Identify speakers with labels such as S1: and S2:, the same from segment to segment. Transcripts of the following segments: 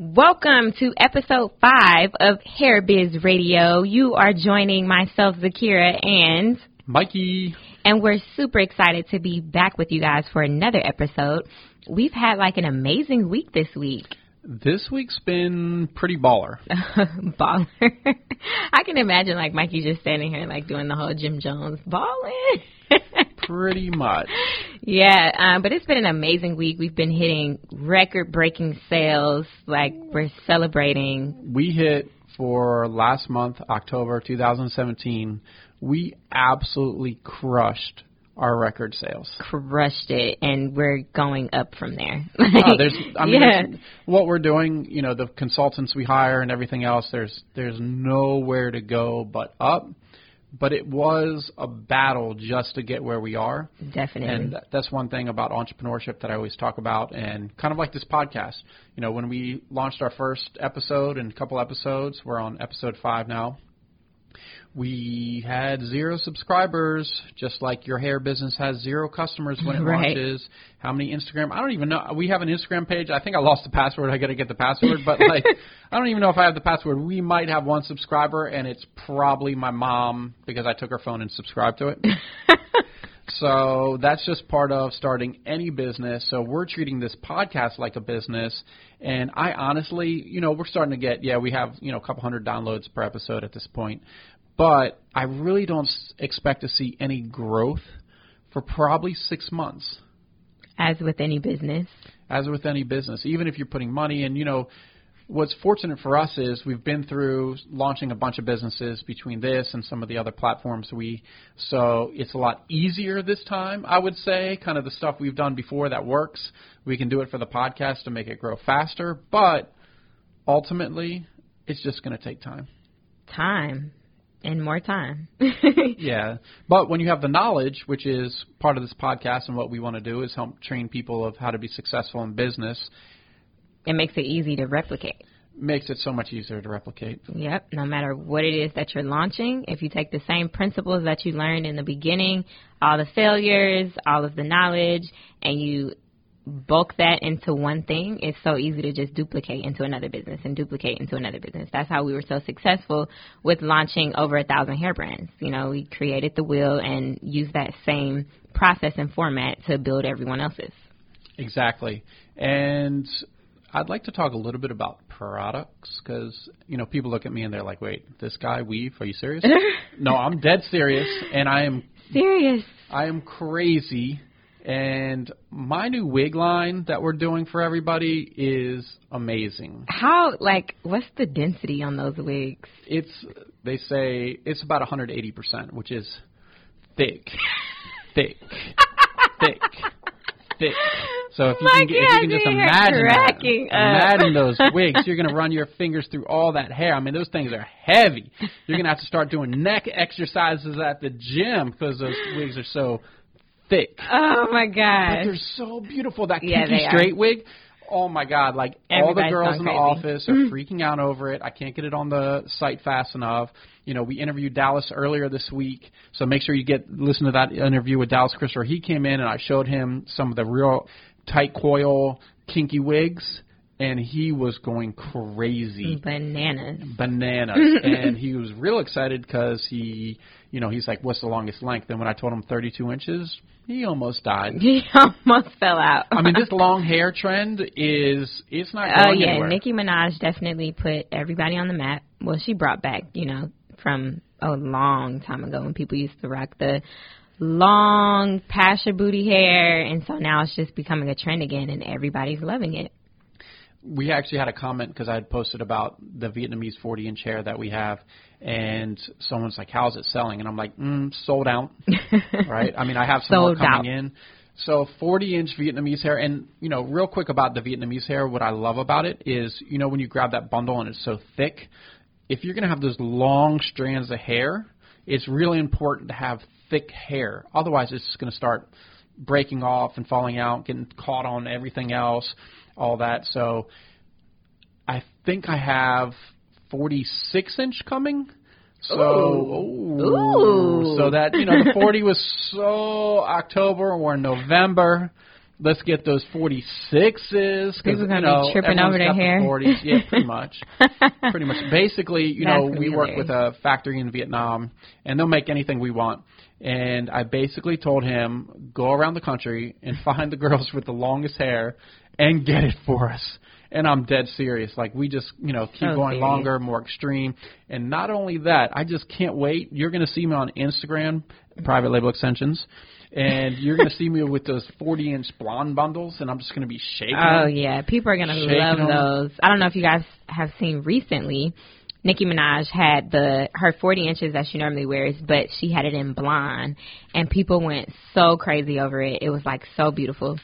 S1: Welcome to episode five of Hair Biz Radio. You are joining myself, Zakira, and
S2: Mikey.
S1: And we're super excited to be back with you guys for another episode. We've had like an amazing week this week.
S2: This week's been pretty baller.
S1: baller. I can imagine like Mikey just standing here like doing the whole Jim Jones balling.
S2: pretty much.
S1: Yeah, um, but it's been an amazing week. We've been hitting record breaking sales. Like we're celebrating.
S2: We hit for last month, October 2017. We absolutely crushed our record sales.
S1: Crushed it, and we're going up from there.
S2: oh, there's, I mean, yeah. what we're doing, you know, the consultants we hire and everything else. There's there's nowhere to go but up but it was a battle just to get where we are.
S1: Definitely.
S2: And that's one thing about entrepreneurship that I always talk about, and kind of like this podcast. You know, when we launched our first episode and a couple episodes, we're on episode five now we had zero subscribers, just like your hair business has zero customers when it right. launches. How many Instagram? I don't even know. We have an Instagram page. I think I lost the password. I got to get the password, but like, I don't even know if I have the password. We might have one subscriber, and it's probably my mom because I took her phone and subscribed to it. so that's just part of starting any business. So we're treating this podcast like a business. And I honestly, you know, we're starting to get, yeah, we have, you know, a couple hundred downloads per episode at this point but I really don't expect to see any growth for probably six months.
S1: As with any business.
S2: As with any business, even if you're putting money in, you know, what's fortunate for us is we've been through launching a bunch of businesses between this and some of the other platforms we so it's a lot easier this time i would say kind of the stuff we've done before that works we can do it for the podcast to make it grow faster but ultimately it's just going to take time
S1: time and more time.
S2: yeah. But when you have the knowledge, which is part of this podcast and what we want to do is help train people of how to be successful in business.
S1: It makes it easy to replicate.
S2: Makes it so much easier to replicate.
S1: Yep. No matter what it is that you're launching, if you take the same principles that you learned in the beginning, all the failures, all of the knowledge, and you bulk that into one thing, it's so easy to just duplicate into another business and duplicate into another business. That's how we were so successful with launching over a thousand hair brands. You know, we created the wheel and used that same process and format to build everyone else's.
S2: Exactly. And I'd like to talk a little bit about products because you know people look at me and they're like, "Wait, this guy weave? Are you serious?" no, I'm dead serious, and I am
S1: serious.
S2: I am crazy and my new wig line that we're doing for everybody is amazing.
S1: How like what's the density on those wigs?
S2: It's they say it's about 180%, which is thick. thick. thick. Thick. So if you can, if you can just imagine that, imagine those wigs, you're going to run your fingers through all that hair. I mean, those things are heavy. You're going to have to start doing neck exercises at the gym because those wigs are so thick.
S1: Oh my god!
S2: But they're so beautiful. That yeah, kinky straight are. wig. Oh my god! Like Everybody's all the girls in the
S1: crazy.
S2: office are freaking out over it. I can't get it on the site fast enough. You know, we interviewed Dallas earlier this week, so make sure you get listen to that interview with Dallas Christopher. He came in and I showed him some of the real tight coil kinky wigs and he was going crazy.
S1: Bananas.
S2: Bananas. and he was real excited because he, you know, he's like, what's the longest length? And when I told him 32 inches, he almost died.
S1: He almost fell out.
S2: I mean, this long hair trend is it's not oh,
S1: going
S2: Oh
S1: yeah,
S2: anywhere.
S1: Nicki Minaj definitely put everybody on the map. Well, she brought back, you know, from a long time ago when people used to rock the long pasha booty hair, and so now it's just becoming a trend again, and everybody's loving it
S2: we actually had a comment because I had posted about the Vietnamese 40 inch hair that we have, and someone's like, "How's it selling?" And I'm like, mm, "Sold out." right? I mean, I have some coming
S1: out.
S2: in. So 40 inch Vietnamese hair, and you know, real quick about the Vietnamese hair, what I love about it is, you know, when you grab that bundle and it's so thick, if you're gonna have those long strands of hair, it's really important to have thick hair. Otherwise, it's gonna start breaking off and falling out, getting caught on everything else all that. So I think I have 46 inch coming. So,
S1: ooh. Ooh.
S2: so that you know, the 40 was so October or November. let's get those 46s.
S1: People gonna
S2: you know,
S1: be tripping over their
S2: got the
S1: hair.
S2: 40s. Yeah, pretty much. pretty much. Basically, you
S1: That's
S2: know, we
S1: be
S2: work with a factory in Vietnam, and they'll make anything we want. And I basically told him, go around the country and find the girls with the longest hair and get it for us. And I'm dead serious. Like we just, you know, keep
S1: So
S2: going
S1: serious.
S2: longer, more extreme. And not only that, I just can't wait. You're going to see me on Instagram, private label extensions, and you're going to see me with those 40 inch blonde bundles, and I'm just going to be shaking.
S1: Oh
S2: them.
S1: yeah, people are gonna
S2: Shaking
S1: love
S2: them.
S1: those. I don't know if you guys have seen recently. Nicki Minaj had the her 40 inches that she normally wears, but she had it in blonde, and people went so crazy over it. It was like so beautiful.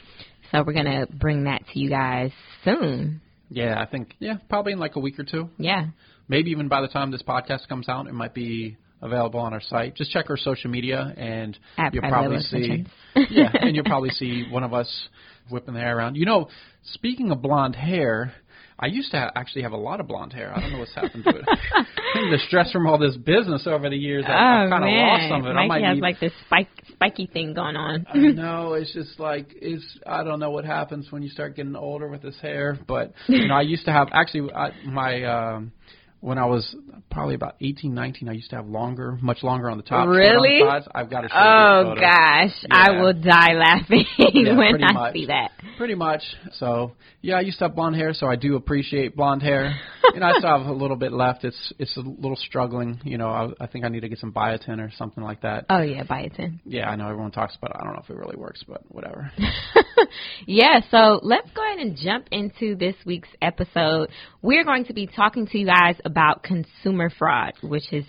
S1: So we're gonna bring that to you guys soon.
S2: Yeah, I think yeah, probably in like a week or two.
S1: Yeah,
S2: Maybe even by the time this podcast comes out, it might be available on our site. Just check our social media, and
S1: At
S2: you'll probably see. Yeah, and you'll probably see one of us whipping the hair around. You know, speaking of blonde hair, I used to ha- actually have a lot of blonde hair. I don't know what's happened to it. I think the stress from all this business over the years, I,
S1: oh
S2: I've kind of lost some of it. I might
S1: has
S2: need,
S1: like this spike spiky thing going on.
S2: I know it's just like it's. I don't know what happens when you start getting older with this hair, but you know, I used to have actually I, my um, when I was probably about 18, 19, I used to have longer, much longer on the top. on the
S1: Really?
S2: sides. I've got to show
S1: Oh gosh, I will die laughing
S2: Yeah,
S1: when I
S2: much.
S1: see that.
S2: Pretty much. So yeah, I used to have blonde hair, so I do appreciate blonde hair. and I still have a little bit left. It's it's a little struggling. You know, I, I think I need to get some biotin or something like that.
S1: Oh yeah, biotin.
S2: Yeah, I know everyone talks about it. I don't know if it really works, but whatever.
S1: yeah, so let's go ahead and jump into this week's episode. We're going to be talking to you guys about consumer fraud, which is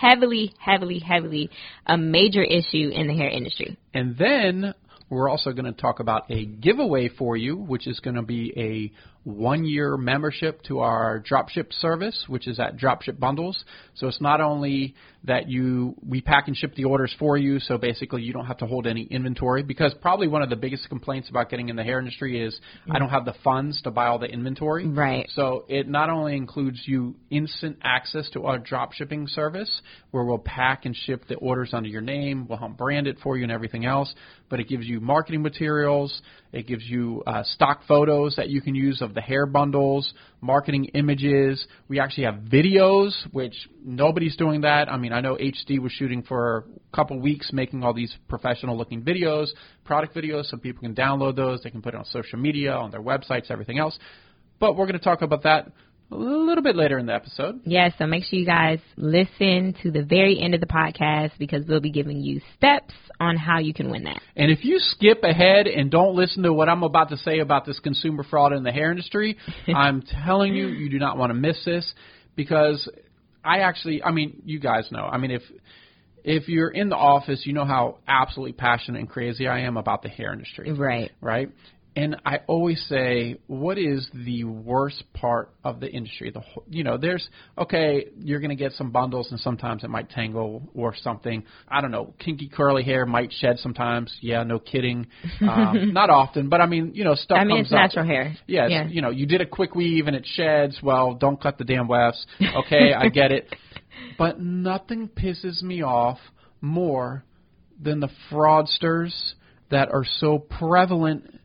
S1: heavily, heavily, heavily a major issue in the hair industry.
S2: And then we're also going to talk about a giveaway for you, which is going to be a one year membership to our dropship service, which is at Dropship Bundles. So it's not only that you we pack and ship the orders for you, so basically you don't have to hold any inventory because probably one of the biggest complaints about getting in the hair industry is I don't have the funds to buy all the inventory.
S1: Right.
S2: So it not only includes you instant access to our drop shipping service, where we'll pack and ship the orders under your name, we'll help brand it for you and everything else, but it gives you marketing materials, it gives you uh, stock photos that you can use of the hair bundles, marketing images. We actually have videos, which nobody's doing that. I mean, I know HD was shooting for a couple weeks making all these professional looking videos, product videos, so people can download those. They can put it on social media, on their websites, everything else. But we're going to talk about that a little bit later in the episode.
S1: Yeah, so make sure you guys listen to the very end of the podcast because we'll be giving you steps on how you can win that.
S2: And if you skip ahead and don't listen to what I'm about to say about this consumer fraud in the hair industry, I'm telling you, you do not want to miss this because I actually, I mean, you guys know. I mean, if if you're in the office, you know how absolutely passionate and crazy I am about the hair industry.
S1: Right.
S2: right? And I always say, what is the worst part of the industry? The whole, you know, there's okay, you're going to get some bundles, and sometimes it might tangle or something. I don't know, kinky curly hair might shed sometimes. Yeah, no kidding. Um, not often, but I mean, you know, stuff
S1: I mean,
S2: comes
S1: it's
S2: up.
S1: natural hair.
S2: Yes,
S1: Yeah.
S2: you know, you did a quick weave and it sheds. Well, don't cut the damn wefts. Okay, I get it. But nothing pisses me off more than the fraudsters that are so prevalent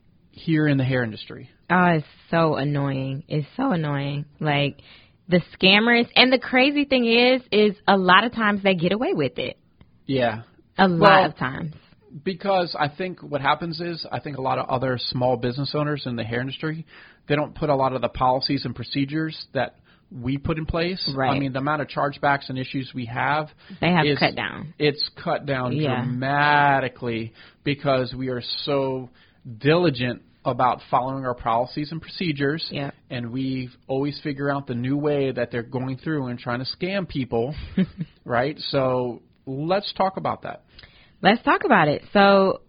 S2: here in the hair industry.
S1: Oh, it's so annoying. It's so annoying. Like the scammers and the crazy thing is is a lot of times they get away with it.
S2: Yeah.
S1: A lot
S2: Well,
S1: of times.
S2: Because I think what happens is I think a lot of other small business owners in the hair industry, they don't put a lot of the policies and procedures that we put in place.
S1: Right.
S2: I mean, the amount of chargebacks and issues we have
S1: They have
S2: is,
S1: cut down.
S2: It's cut down
S1: Yeah.
S2: dramatically because we are so diligent about following our policies and procedures.
S1: Yeah.
S2: And we always figure out the new way that they're going through and trying to scam people. right? So let's talk about that.
S1: Let's talk about it. So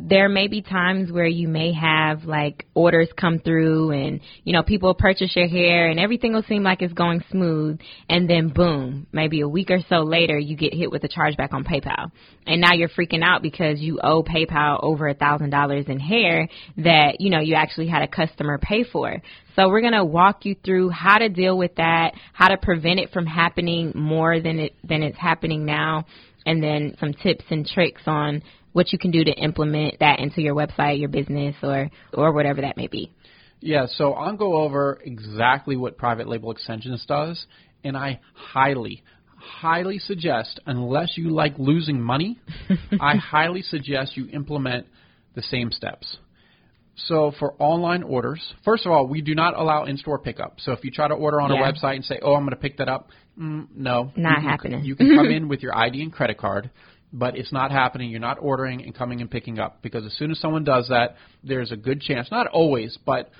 S1: there may be times where you may have like orders come through and you know people purchase your hair and everything will seem like it's going smooth. And then boom maybe a week or so later you get hit with a chargeback on PayPal. And now you're freaking out because you owe PayPal over a thousand dollars in hair that you know you actually had a customer pay for. So we're going to walk you through how to deal with that how to prevent it from happening more than it than it's happening now and then some tips and tricks on what you can do to implement that into your website, your business, or or whatever that may be.
S2: Yeah, so I'll go over exactly what Private Label Extensions does, and I highly, highly suggest, unless you like losing money, I highly suggest you implement the same steps. So for online orders, first of all, we do not allow in-store pickup. So if you try to order on
S1: Yeah.
S2: our website and say, "Oh, I'm going to pick that up," mm, no,
S1: Not
S2: You can-
S1: happening.
S2: You can come in with your ID and credit card, but it's not happening. You're not ordering and coming and picking up because as soon as someone does that, there's a good chance, not always, but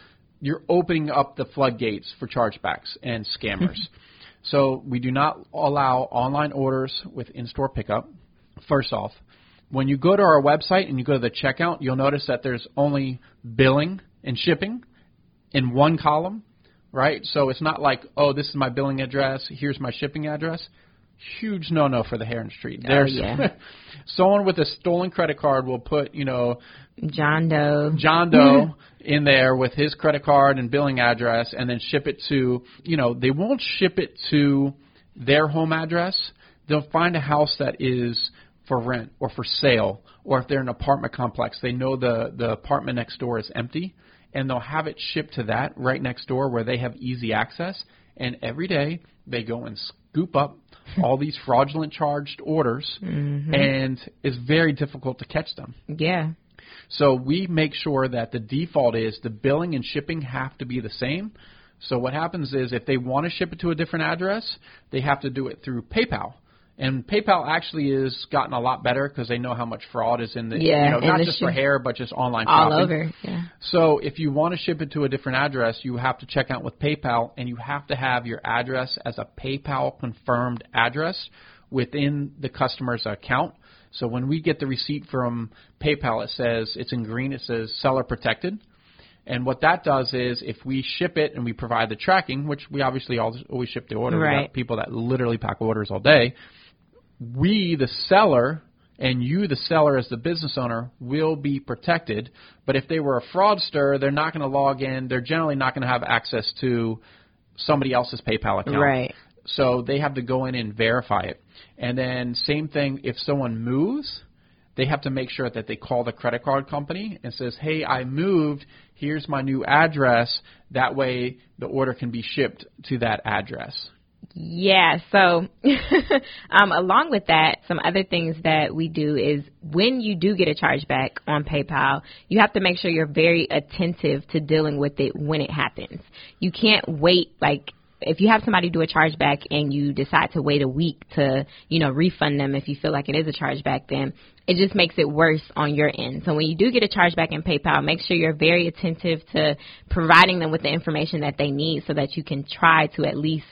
S2: you're opening up the floodgates for chargebacks and scammers. so we do not allow online orders with in-store pickup. First off, when you go to our website and you go to the checkout, you'll notice that there's only billing and shipping in one column, right? So it's not like, oh, this is my billing address, here's my shipping address. Huge no-no for the hair industry. Oh, There's
S1: yeah.
S2: someone with a stolen credit card will put, you know,
S1: John Doe.
S2: John Doe in there with his credit card and billing address and then ship it to, you know, they won't ship it to their home address. They'll find a house that is for rent or for sale or if they're in an apartment complex, they know the the apartment next door is empty and they'll have it shipped to that right next door where they have easy access and every day they go and scoop up all these fraudulent charged orders mm-hmm. and it's very difficult to catch them.
S1: Yeah.
S2: So we make sure that the default is the billing and shipping have to be the same. So what happens is if they want to ship it to a different address, they have to do it through PayPal. And PayPal actually has gotten a lot better because they know how much fraud is in the,
S1: Yeah,
S2: you know, not just for hair, but just online
S1: All
S2: shopping.
S1: over. Yeah.
S2: So if you want to ship it to a different address, you have to check out with PayPal, and you have to have your address as a PayPal confirmed address within the customer's account. So when we get the receipt from PayPal, it says it's in green. It says seller protected. And what that does is, if we ship it and we provide the tracking, which we obviously always always ship the order, we
S1: Right.
S2: got people that literally pack orders all day. We, the seller, and you, the seller, as the business owner, will be protected. But if they were a fraudster, they're not going to log in. They're generally not going to have access to somebody else's PayPal account.
S1: Right.
S2: So they have to go in and verify it. And then same thing if someone moves, they have to make sure that they call the credit card company and says, "Hey, I moved. Here's my new address." That way the order can be shipped to that address.
S1: Yeah, so um, along with that, some other things that we do is when you do get a chargeback on PayPal, you have to make sure you're very attentive to dealing with it when it happens. You can't wait like if you have somebody do a chargeback and you decide to wait a week to, you know, refund them if you feel like it is a chargeback, then it just makes it worse on your end. So when you do get a chargeback in PayPal, make sure you're very attentive to providing them with the information that they need so that you can try to at least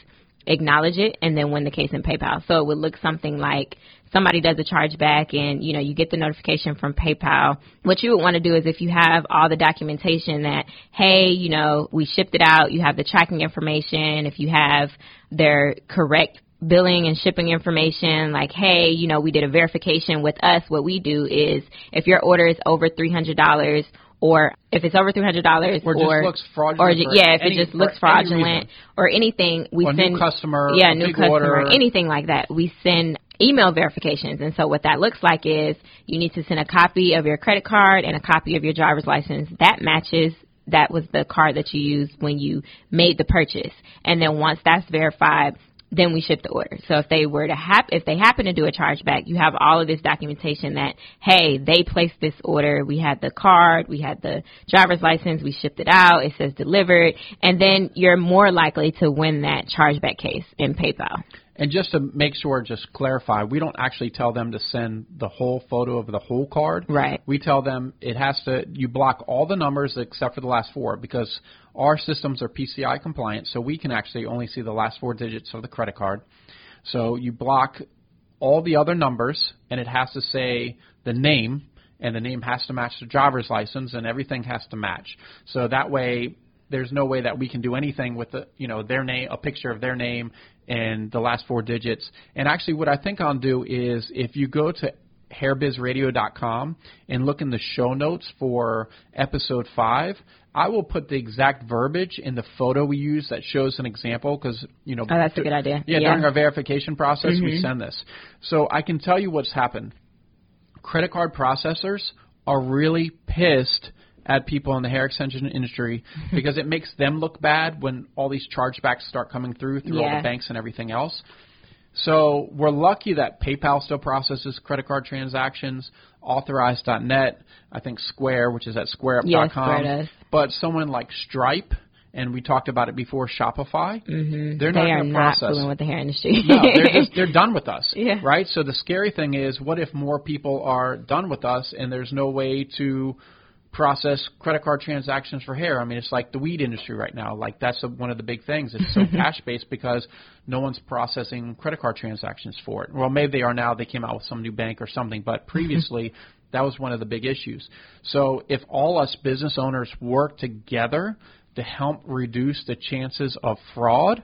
S1: acknowledge it and then win the case in PayPal. So it would look something like somebody does a chargeback and you know you get the notification from PayPal. What you would want to do is if you have all the documentation that hey, you know, we shipped it out, you have the tracking information, if you have their correct billing and shipping information like hey you know we did a verification with us what we do is if your order is over $300 or if it's over $300
S2: Or just looks fraudulent
S1: or yeah if
S2: any-
S1: it just looks fraudulent or anything we
S2: Or new
S1: send
S2: customer,
S1: yeah
S2: a
S1: new customer
S2: order.
S1: anything like that. We send email verifications. And so what that looks like is you need to send a copy of your credit card and a copy of your driver's license. That matches that was the card that you used when you made the purchase. And then once that's verified then we ship the order. So if they were to hap- if they happen to do a chargeback, you have all of this documentation that hey, they placed this order. We had the card, we had the driver's license, we shipped it out. It says delivered, and then you're more likely to win that chargeback case in PayPal.
S2: And just to make sure, just clarify, we don't actually tell them to send the whole photo of the whole card.
S1: Right.
S2: We tell them it has to, you block all the numbers except for the last four because our systems are PCI compliant, so we can actually only see the last four digits of the credit card. So you block all the other numbers, and it has to say the name, and the name has to match the driver's license, and everything has to match. So that way, there's no way that we can do anything with the, you know, their name, a picture of their name, and the last four digits. And actually, what I think I'll do is if you go to hairbizradio.com and look in the show notes for episode five, I will put the exact verbiage in the photo we use that shows an example because you know.
S1: Oh, that's a good idea.
S2: Yeah,
S1: Yeah.
S2: during our verification process, we
S1: Mhm.
S2: send this. So I can tell you what's happened. Credit card processors are really pissed at people in the hair extension industry because it makes them look bad when all these chargebacks start coming through through all the banks and everything else. So we're lucky that PayPal still processes credit card transactions, Authorize.net, I think Square, which is at SquareUp.com.
S1: Yeah, Square does.
S2: But someone like Stripe, and we talked about it before, Shopify,
S1: hmm
S2: They're
S1: they
S2: not
S1: are
S2: gonna
S1: not
S2: process.
S1: fooling with the hair industry.
S2: no, they're just they're done with us.
S1: Yeah.
S2: Right? So the scary thing is what if more people are done with us and there's no way to process credit card transactions for hair? I mean, it's like the weed industry right now. Like that's a, one of the big things. It's so cash based because no one's processing credit card transactions for it. Well, maybe they are now. They came out with some new bank or something, but previously that was one of the big issues. So if all us business owners work together to help reduce the chances of fraud,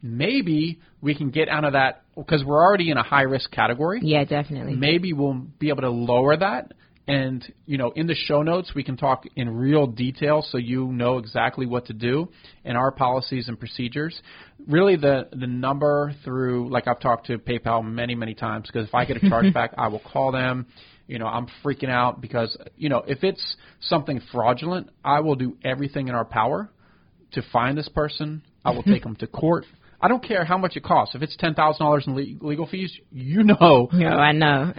S2: maybe we can get out of that because we're already in a high risk category.
S1: yeah, definitely.
S2: Maybe we'll be able to lower that. And you know, in the show notes, we can talk in real detail so you know exactly what to do and our policies and procedures. Really, the the number through like I've talked to PayPal many many times because if I get a chargeback, I will call them. You know, I'm freaking out because you know if it's something fraudulent, I will do everything in our power to find this person. I will take them to court. I don't care how much it costs. If it's ten thousand dollars in le- legal fees, you know
S1: no, I know.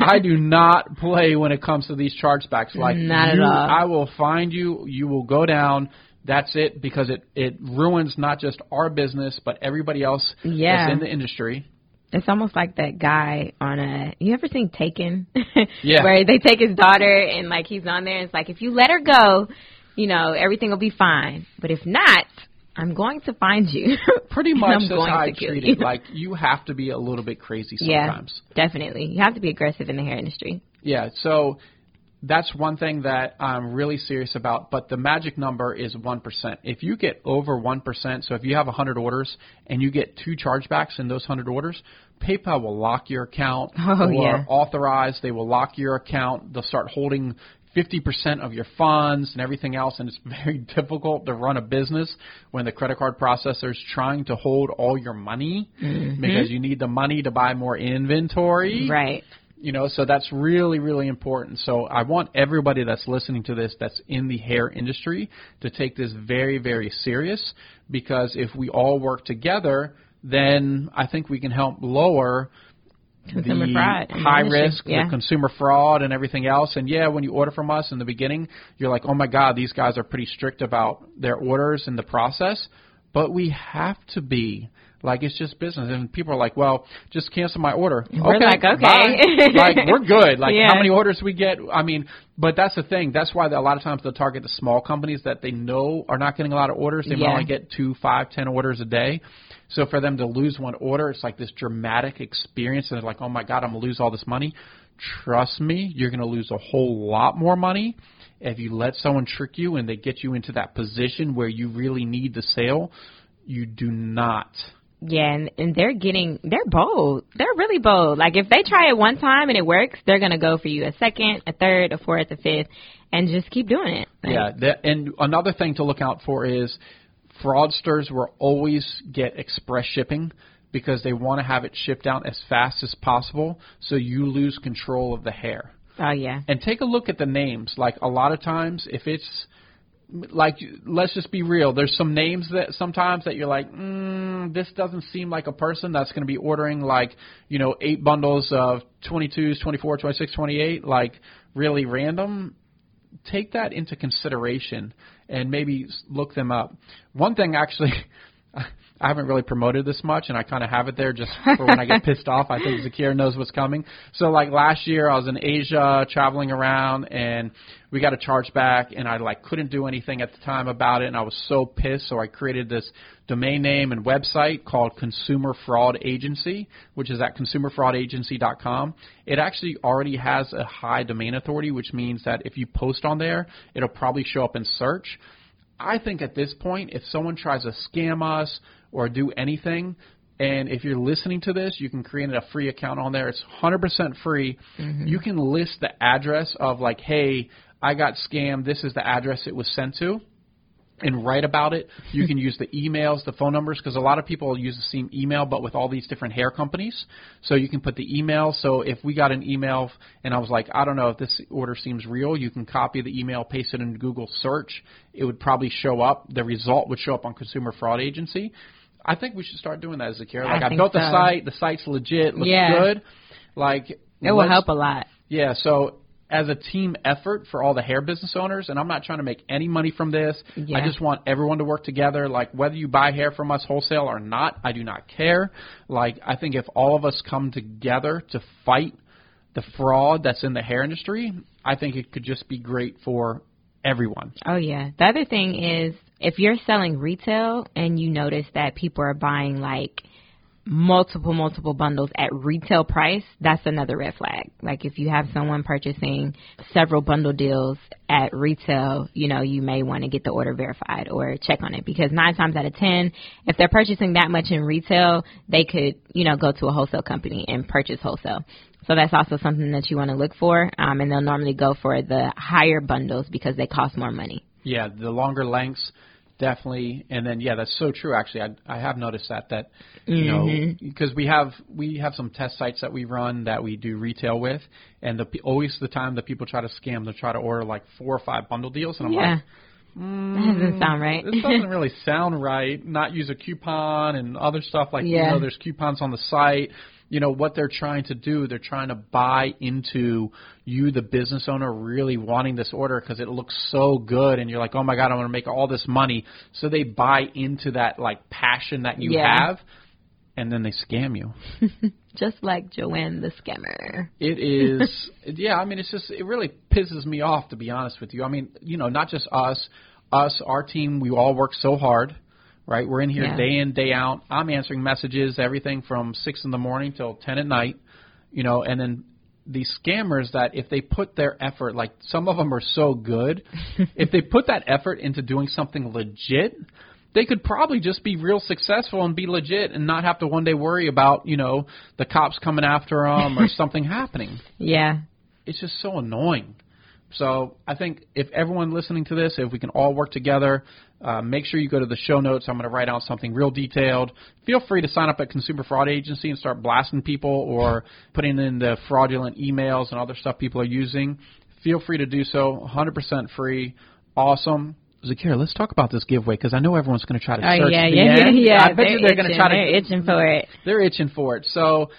S2: I do not play when it comes to these chargebacks. Like
S1: Not at all.
S2: I will find you. You will go down. That's it because it it ruins not just our business but everybody else
S1: Yeah.
S2: that's in the industry.
S1: It's almost like that guy on a. You ever seen Taken?
S2: Yeah.
S1: Where they take his daughter and like he's on there. And it's like if you let her go, you know everything will be fine. But if not, I'm going to find you.
S2: Pretty much
S1: I'm
S2: that's
S1: going
S2: how I treat it. Like you have to be a little bit crazy sometimes.
S1: yeah, definitely. You have to be aggressive in the hair industry.
S2: Yeah, so that's one thing that I'm really serious about, but the magic number is 1%. If you get over 1%, so if you have a 100 orders and you get two chargebacks in those 100 orders, PayPal will lock your account
S1: Oh,
S2: or
S1: yeah.
S2: authorize, they will lock your account, they'll start holding 50% of your funds and everything else, and it's very difficult to run a business when the credit card processor is trying to hold all your money mm-hmm. because you need the money to buy more inventory.
S1: Right.
S2: you know so that's really really important. So i want everybody that's listening to this that's in the hair industry to take this very very serious because if we all work together then i think we can help lower
S1: Consumer
S2: the
S1: fraud
S2: high risk
S1: Yeah.
S2: the consumer fraud and everything else and yeah when you order from us in the beginning you're like oh my god these guys are pretty strict about their orders and the process but we have to be like it's just business. And people are like well just cancel my order.
S1: We're
S2: okay,
S1: like, okay.
S2: like we're good. Like
S1: Yeah.
S2: how many orders we get? I mean but that's the thing. That's why a lot of times they'll target the small companies that they know are not getting a lot of orders. They might only get two five ten orders a day. So for them to lose one order it's like this dramatic experience. And they're like oh my god i'm going to lose all this money. Trust me you're going to lose a whole lot more money if you let someone trick you and they get you into that position where you really need the sale. You do not
S1: Yeah, and, and they're getting they're bold. They're really bold. Like if they try it one time and it works, they're gonna go for you a second, a third, a fourth, a fifth, and just keep doing it. Like,
S2: Yeah, that, and another thing to look out for is fraudsters will always get express shipping because they want to have it shipped out as fast as possible so you lose control of the hair.
S1: Oh yeah.
S2: And take a look at the names. Like a lot of times, if it's like let's just be real. There's some names that sometimes that you're like, mm, this doesn't seem like a person that's going to be ordering like you know eight bundles of 22s, 24, 26, 28, like really random. Take that into consideration and maybe look them up. One thing actually. I haven't really promoted this much, and I kind of have it there just for when I get pissed off. I think Zakir knows what's coming. So, like last year, I was in Asia traveling around, and we got a charge back, and I like couldn't do anything at the time about it, and I was so pissed. So I created this domain name and website called Consumer Fraud Agency, which is at consumerfraudagency.com. It actually already has a high domain authority, which means that if you post on there, it'll probably show up in search. I think at this point, if someone tries to scam us or do anything, And if you're listening to this, you can create a free account on there. It's 100% free. Mm-hmm. You can list the address of like, hey, I got scammed. This is the address it was sent to and write about it. You can use the emails, the phone numbers, because a lot of people use the same email, but with all these different hair companies. So you can put the email. So if we got an email and I was like, I don't know if this order seems real, you can copy the email, paste it in Google search. It would probably show up. The result would show up on Consumer Fraud Agency. I think we should start doing that as a care. Like I,
S1: think
S2: built the site. The site's legit. Looks
S1: Yeah.
S2: good. Like
S1: It will help a lot.
S2: yeah, so as a team effort for all the hair business owners, and I'm not trying to make any money from this.
S1: Yeah.
S2: I just want everyone to work together. Like whether you buy hair from us wholesale or not, I do not care. Like I think if all of us come together to fight the fraud that's in the hair industry, I think it could just be great for everyone.
S1: Oh yeah. The other thing is if you're selling retail and you notice that people are buying like multiple multiple bundles at retail price, that's another red flag. Like if you have someone purchasing several bundle deals at retail, you know, you may want to get the order verified or check on it because 9 times out of 10, if they're purchasing that much in retail, they could, you know, go to a wholesale company and purchase wholesale. So that's also something that you want to look for, um, and they'll normally go for the higher bundles because they cost more money.
S2: Yeah, the longer lengths definitely, and then yeah, that's so true. Actually, I I have noticed that that you know because we have we have some test sites that we run that we do retail with, and the pe- always the time that people try to scam, they try to order like four or five bundle deals, and I'm
S1: Yeah.
S2: like.
S1: That doesn't sound right.
S2: this doesn't really sound right. Not use a coupon and other stuff like you
S1: Yeah.
S2: know, there's coupons on the site. You know what they're trying to do? They're trying to buy into you, the business owner, really wanting this order because it looks so good, and you're like, oh my god, I'm going to make all this money. So they buy into that like passion that you
S1: Yeah.
S2: have, and then they scam you.
S1: Just like Joanne the scammer.
S2: It is, yeah. I mean, it's just it really pisses me off to be honest with you. I mean, you know, not just us, us, our team. We all work so hard, right? We're in here
S1: Yeah.
S2: day in, day out. I'm answering messages, everything from six in the morning till ten at night, you know, and then these scammers that if they put their effort, like some of them are so good, if they put that effort into doing something legit, they could probably just be real successful and be legit and not have to one day worry about, you know, the cops coming after them or something happening.
S1: Yeah.
S2: It's just so annoying. So I think if everyone listening to this, if we can all work together, uh, make sure you go to the show notes. I'm going to write out something real detailed. Feel free to sign up at Consumer Fraud Agency and start blasting people or putting in the fraudulent emails and other stuff people are using. Feel free to do so. 100% free. Awesome. Zakira, let's talk about this giveaway because I know everyone's going to try to search.
S1: Oh
S2: search
S1: yeah,
S2: the
S1: yeah,
S2: end.
S1: yeah.
S2: I bet you they're going to try to
S1: They're itching for it.
S2: they're itching for it. So,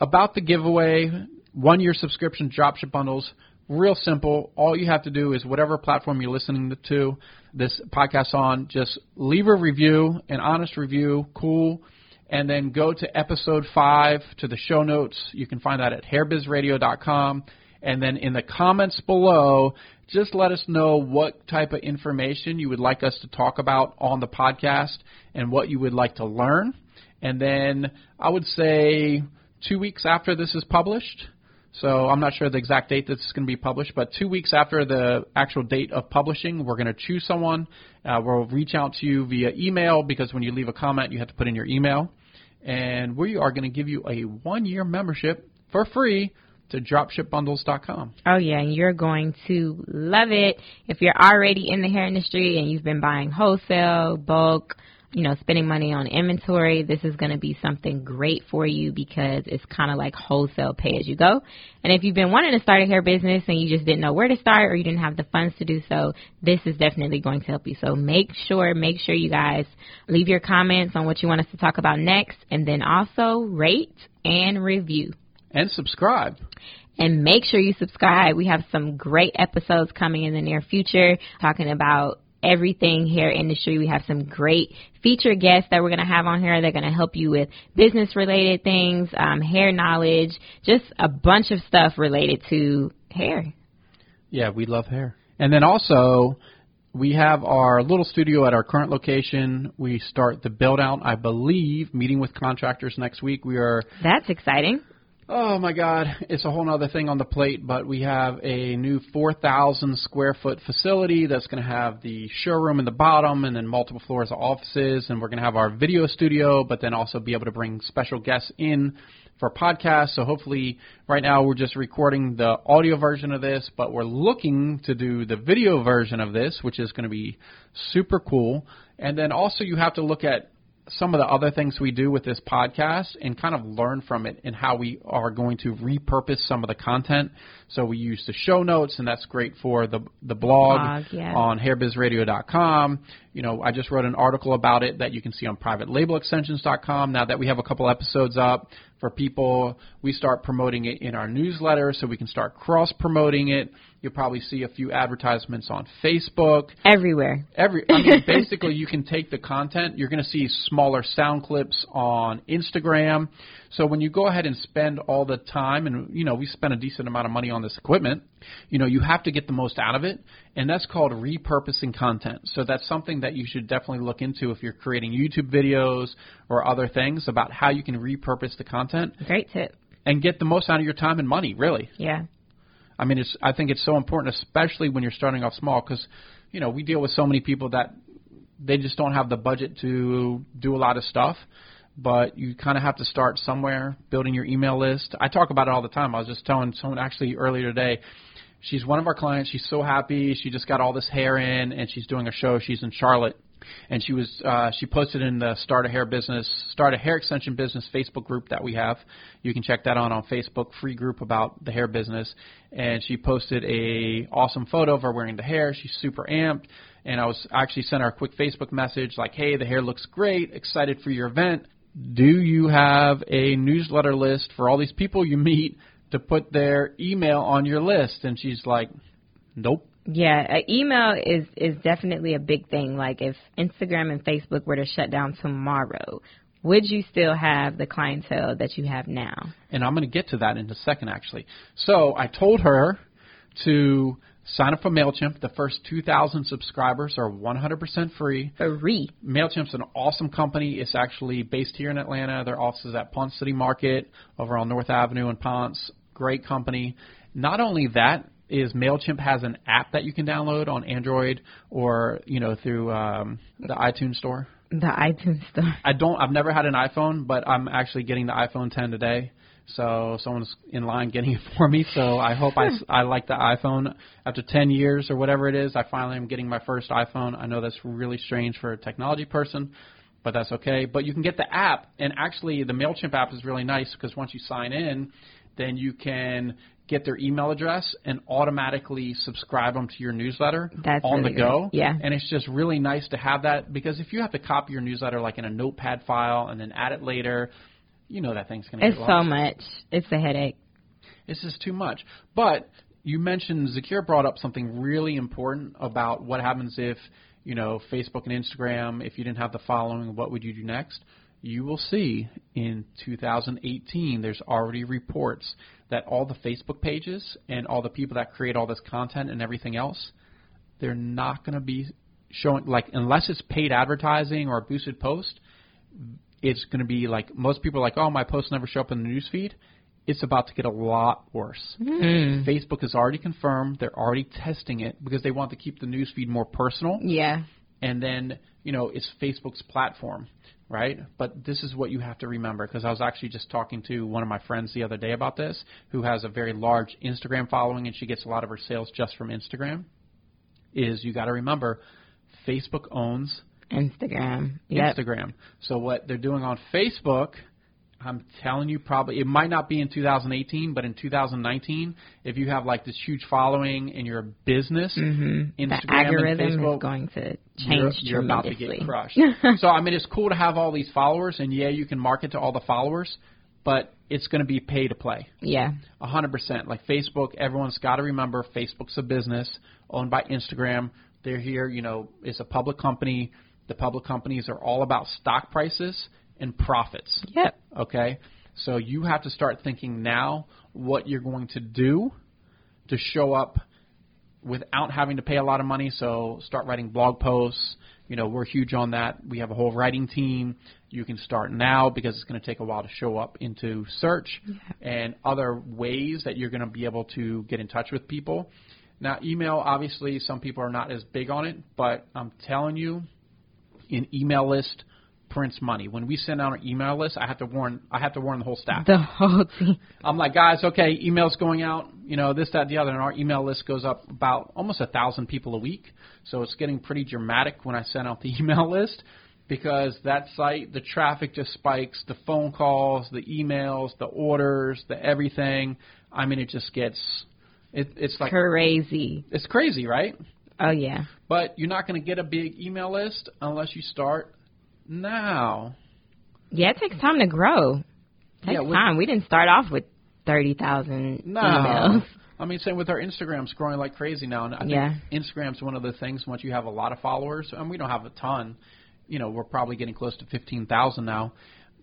S2: about the giveaway, one year subscription dropship bundles, real simple. All you have to do is whatever platform you're listening to this podcast on, just leave a review, an honest review, cool, and then go to episode five to the show notes. You can find that at hairbizradio.com. And then in the comments below, just let us know what type of information you would like us to talk about on the podcast and what you would like to learn. And then I would say two weeks after this is published. So I'm not sure the exact date that's going to be published, but two weeks after the actual date of publishing, we're going to choose someone. Uh, we'll reach out to you via email because when you leave a comment, you have to put in your email. And we are going to give you a one year membership for free to dropshipbundles.com.
S1: Oh yeah, and you're going to love it. If you're already in the hair industry and you've been buying wholesale, bulk, you know, spending money on inventory, this is going to be something great for you because it's kind of like wholesale pay as you go. And if you've been wanting to start a hair business and you just didn't know where to start or you didn't have the funds to do so, this is definitely going to help you. So make sure, make sure you guys leave your comments on what you want us to talk about next and then also rate and review
S2: And subscribe.
S1: and make sure you subscribe. We have some great episodes coming in the near future talking about everything hair industry. We have some great featured guests that we're going to have on here. They're going to help you with business related things, um, hair knowledge, just a bunch of stuff related to hair.
S2: Yeah, we love hair. And then also, we have our little studio at our current location. We start the build out, I believe, meeting with contractors next week. We are
S1: That's exciting.
S2: Oh my God, it's a whole other thing on the plate, but we have a new 4,000 square foot facility that's going to have the showroom in the bottom and then multiple floors of offices, and we're going to have our video studio, but then also be able to bring special guests in for podcasts. So hopefully, right now we're just recording the audio version of this, but we're looking to do the video version of this, which is going to be super cool. And then also you have to look at some of the other things we do with this podcast and kind of learn from it and how we are going to repurpose some of the content. So we use the show notes, and that's great for the the blog,
S1: Blog, yeah.
S2: on hairbizradio.com. You know, I just wrote an article about it that you can see on privatelabelextensions.com. Now that we have a couple episodes up for people, we start promoting it in our newsletter so we can start cross promoting it. You'll probably see a few advertisements on Facebook
S1: Everywhere.
S2: every I mean basically you can take the content you're going to see smaller sound clips on Instagram so when you go ahead and spend all the time and you know we spend a decent amount of money on this equipment you know you have to get the most out of it and that's called repurposing content so that's something that you should definitely look into if you're creating YouTube videos or other things about how you can repurpose the content
S1: Great tip.
S2: And get the most out of your time and money really
S1: Yeah.
S2: I mean, it's. I think it's so important, especially when you're starting off small, because you know we deal with so many people that they just don't have the budget to do a lot of stuff. But you kind of have to start somewhere, building your email list. I talk about it all the time. I was just telling someone actually earlier today. She's one of our clients. She's so happy. She just got all this hair in, and she's doing a show. She's in Charlotte, and she was uh, she posted in the Start a Hair Business, Start a Hair Extension Business Facebook group that we have. You can check that out on Facebook, free group about the hair business. And she posted a awesome photo of her wearing the hair. She's super amped. And I was I actually sent her a quick Facebook message like, "Hey, the hair looks great. Excited for your event. Do you have a newsletter list for all these people you meet to put their email on your list?" And she's like, "Nope."
S1: Yeah, uh, email is is definitely a big thing. Like if Instagram and Facebook were to shut down tomorrow, would you still have the clientele that you have now?
S2: and I'm going to get to that in a second, actually. So I told her to sign up for Mailchimp. The first 2,000 subscribers are 100% free.
S1: Free.
S2: Mailchimp's an awesome company. It's actually based here in Atlanta. Their office is at Ponce City Market over on North Avenue in Ponce. Great company. Not only that is Mailchimp has an app that you can download on Android or you know through um, the iTunes store.
S1: The iTunes store.
S2: I don't. I've never had an iPhone, but I'm actually getting the iPhone 10 today. So someone's in line getting it for me. So I hope I, I like the iPhone. After 10 years or whatever it is, I finally am getting my first iPhone. I know that's really strange for a technology person, but that's okay. But you can get the app, and actually the Mailchimp app is really nice because once you sign in, then you can get their email address and automatically subscribe them to your newsletter
S1: That's
S2: on
S1: really
S2: the go.
S1: good. Yeah.
S2: And it's just really nice to have that because if you have to copy your newsletter like in a notepad file and then add it later, you know that thing's going to
S1: be
S2: It's
S1: so much. It's a headache.
S2: It's just too much. But you mentioned Zakir brought up something really important about what happens if, you know, Facebook and Instagram, if you didn't have the following, what would you do next? You will see in 2018 there's already reports that all the Facebook pages and all the people that create all this content and everything else, they're not going to be showing like unless it's paid advertising or a boosted post, it's going to be like most people are like, oh, my posts never show up in the news feed. It's about to get a lot worse.
S1: Mm.
S2: Facebook has already confirmed they're already testing it because they want to keep the news feed more personal.
S1: Yeah.
S2: And then you know it's Facebook's platform, right? But this is what you have to remember because I was actually just talking to one of my friends the other day about this, who has a very large Instagram following and she gets a lot of her sales just from Instagram. Is you got to remember, Facebook owns
S1: Instagram. Yep.
S2: Instagram. So what they're doing on Facebook, I'm telling you, probably it might not be in 2018, but in 2019, if you have like this huge following and you're a business,
S1: Mm-hmm. The algorithm
S2: and Facebook,
S1: is going to change
S2: you're, you're about to get crushed. so I mean, it's cool to have all these followers, and yeah, you can market to all the followers, but it's going to be pay to play.
S1: yeah.
S2: A hundred percent. Like Facebook, everyone's got to remember Facebook's a business owned by Instagram. They're here, you know, it's a public company. The public companies are all about stock prices and profits.
S1: Yep.
S2: Okay? So you have to start thinking now what you're going to do to show up without having to pay a lot of money. So start writing blog posts. You know, we're huge on that. We have a whole writing team. You can start now because it's going to take a while to show up into search
S1: Yeah.
S2: and other ways that you're going to be able to get in touch with people. Now, email, obviously, some people are not as big on it, but I'm telling you, an email list prints money. When we send out an email list, I have to warn I have to warn the whole staff.
S1: The whole team.
S2: I'm like, guys, okay, emails going out, you know, this, that, the other, and our email list goes up about almost a thousand people a week. So it's getting pretty dramatic when I send out the email list because that site, the traffic just spikes, the phone calls, the emails, the orders, the everything. I mean, it just gets, it, it's like,
S1: Crazy.
S2: it's crazy, right?
S1: Oh yeah.
S2: But you're not going to get a big email list unless you start now.
S1: Yeah, it takes time to grow. It takes
S2: Yeah, with-
S1: time. We didn't start off with thirty thousand
S2: No.
S1: emails.
S2: I mean, same with our Instagram's growing like crazy now, and I think
S1: Yeah.
S2: Instagram's one of the things. Once you have a lot of followers, and we don't have a ton, you know, we're probably getting close to fifteen thousand now.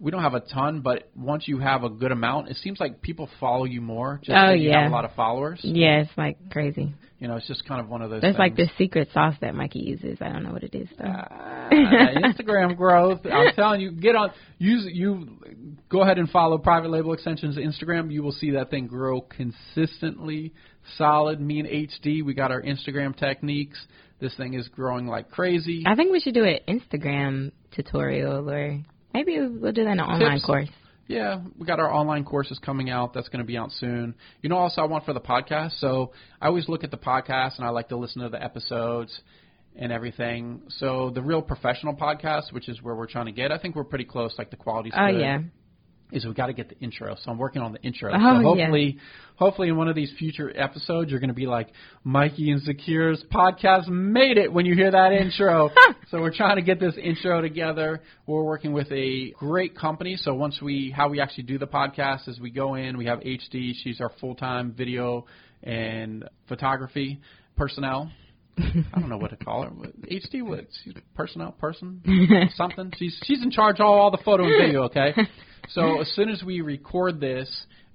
S2: We don't have a ton, but once you have a good amount, it seems like people follow you more just
S1: Oh,
S2: because you
S1: yeah.
S2: have a lot of followers.
S1: Yeah, it's like crazy.
S2: You know, it's just kind of one of those.
S1: There's like
S2: things.
S1: this secret sauce that Mikey uses. I don't know what it is though.
S2: Ah, Instagram growth. I'm telling you, get on. Use you. Go ahead and follow Private Label Extensions Instagram. You will see that thing grow consistently, solid. Me and HD, we got our Instagram techniques. This thing is growing like crazy.
S1: I think we should do an Instagram tutorial or maybe we'll do that in an online
S2: Tips.
S1: course.
S2: Yeah, we got our online courses coming out. That's going to be out soon. You know, also I want for the podcast. So I always look at the podcast and I like to listen to the episodes and everything. So the real professional podcast, which is where we're trying to get, I think we're pretty close. Like the quality's
S1: Oh
S2: good.
S1: yeah.
S2: Is we've got to get the intro. So I'm working on the intro.
S1: Oh,
S2: so
S1: yeah.
S2: hopefully, hopefully in one of these future episodes, you're going to be like, Mikey and Zakir's podcast made it when you hear that intro. so we're trying to get this intro together. We're working with a great company. So once we, how we actually do the podcast is we go in, we have HD. She's our full-time video and photography personnel. I don't know what to call her. HD, what? She's personnel person, something. She's she's in charge of all the photo and video. Okay. So as soon as we record this,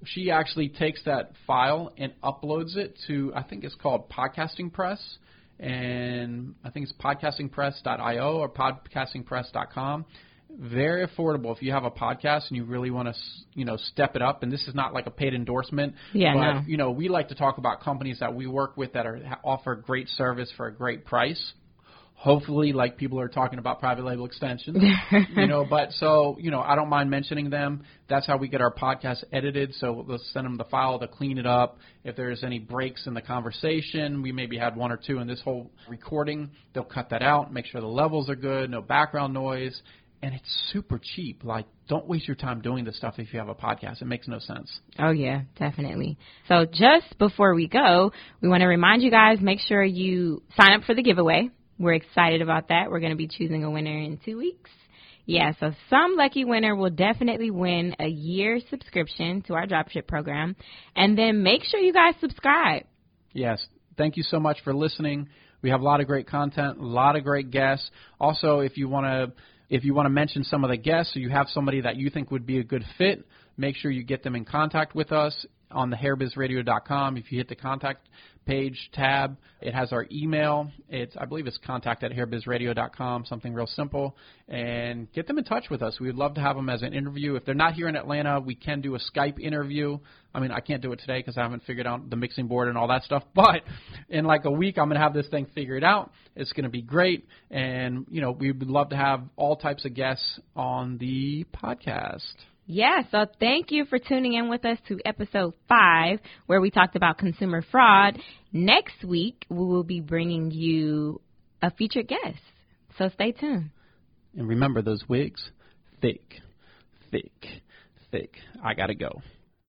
S2: she actually takes that file and uploads it to I think it's called Podcasting Press, and I think it's podcastingpress.io or podcastingpress.com. Very affordable if you have a podcast and you really want to, you know, step it up. And this is not like a paid endorsement.
S1: Yeah,
S2: but,
S1: no.
S2: You know, we like to talk about companies that we work with that are offer great service for a great price. Hopefully, like people are talking about private label extensions, you know. But so you know, I don't mind mentioning them. That's how we get our podcast edited. So we'll send them the file to clean it up. If there's any breaks in the conversation, we maybe had one or two in this whole recording. They'll cut that out, make sure the levels are good, no background noise, and it's super cheap. Like, don't waste your time doing this stuff if you have a podcast. It makes no sense.
S1: Oh yeah, definitely. So just before we go, we want to remind you guys make sure you sign up for the giveaway. We're excited about that. We're going to be choosing a winner in 2 weeks. Yeah, so some lucky winner will definitely win a year subscription to our dropship program. And then make sure you guys subscribe.
S2: Yes. Thank you so much for listening. We have a lot of great content, a lot of great guests. Also, if you want to if you want to mention some of the guests or you have somebody that you think would be a good fit, make sure you get them in contact with us on the hairbizradio.com. If you hit the contact page tab, it has our email. It's I believe it's contact at hairbizradio.com, something real simple, and get them in touch with us. We would love to have them as an interview. If they're not here in Atlanta, we can do a Skype interview. I mean, I can't do it today because I haven't figured out the mixing board and all that stuff. But in like a week, I'm going to have this thing figured out. It's going to be great, and you know, we would love to have all types of guests on the podcast.
S1: Yeah, so thank you for tuning in with us to episode five, where we talked about consumer fraud. Next week, we will be bringing you a featured guest. So stay tuned.
S2: And remember those wigs, thick, thick, thick. I gotta go.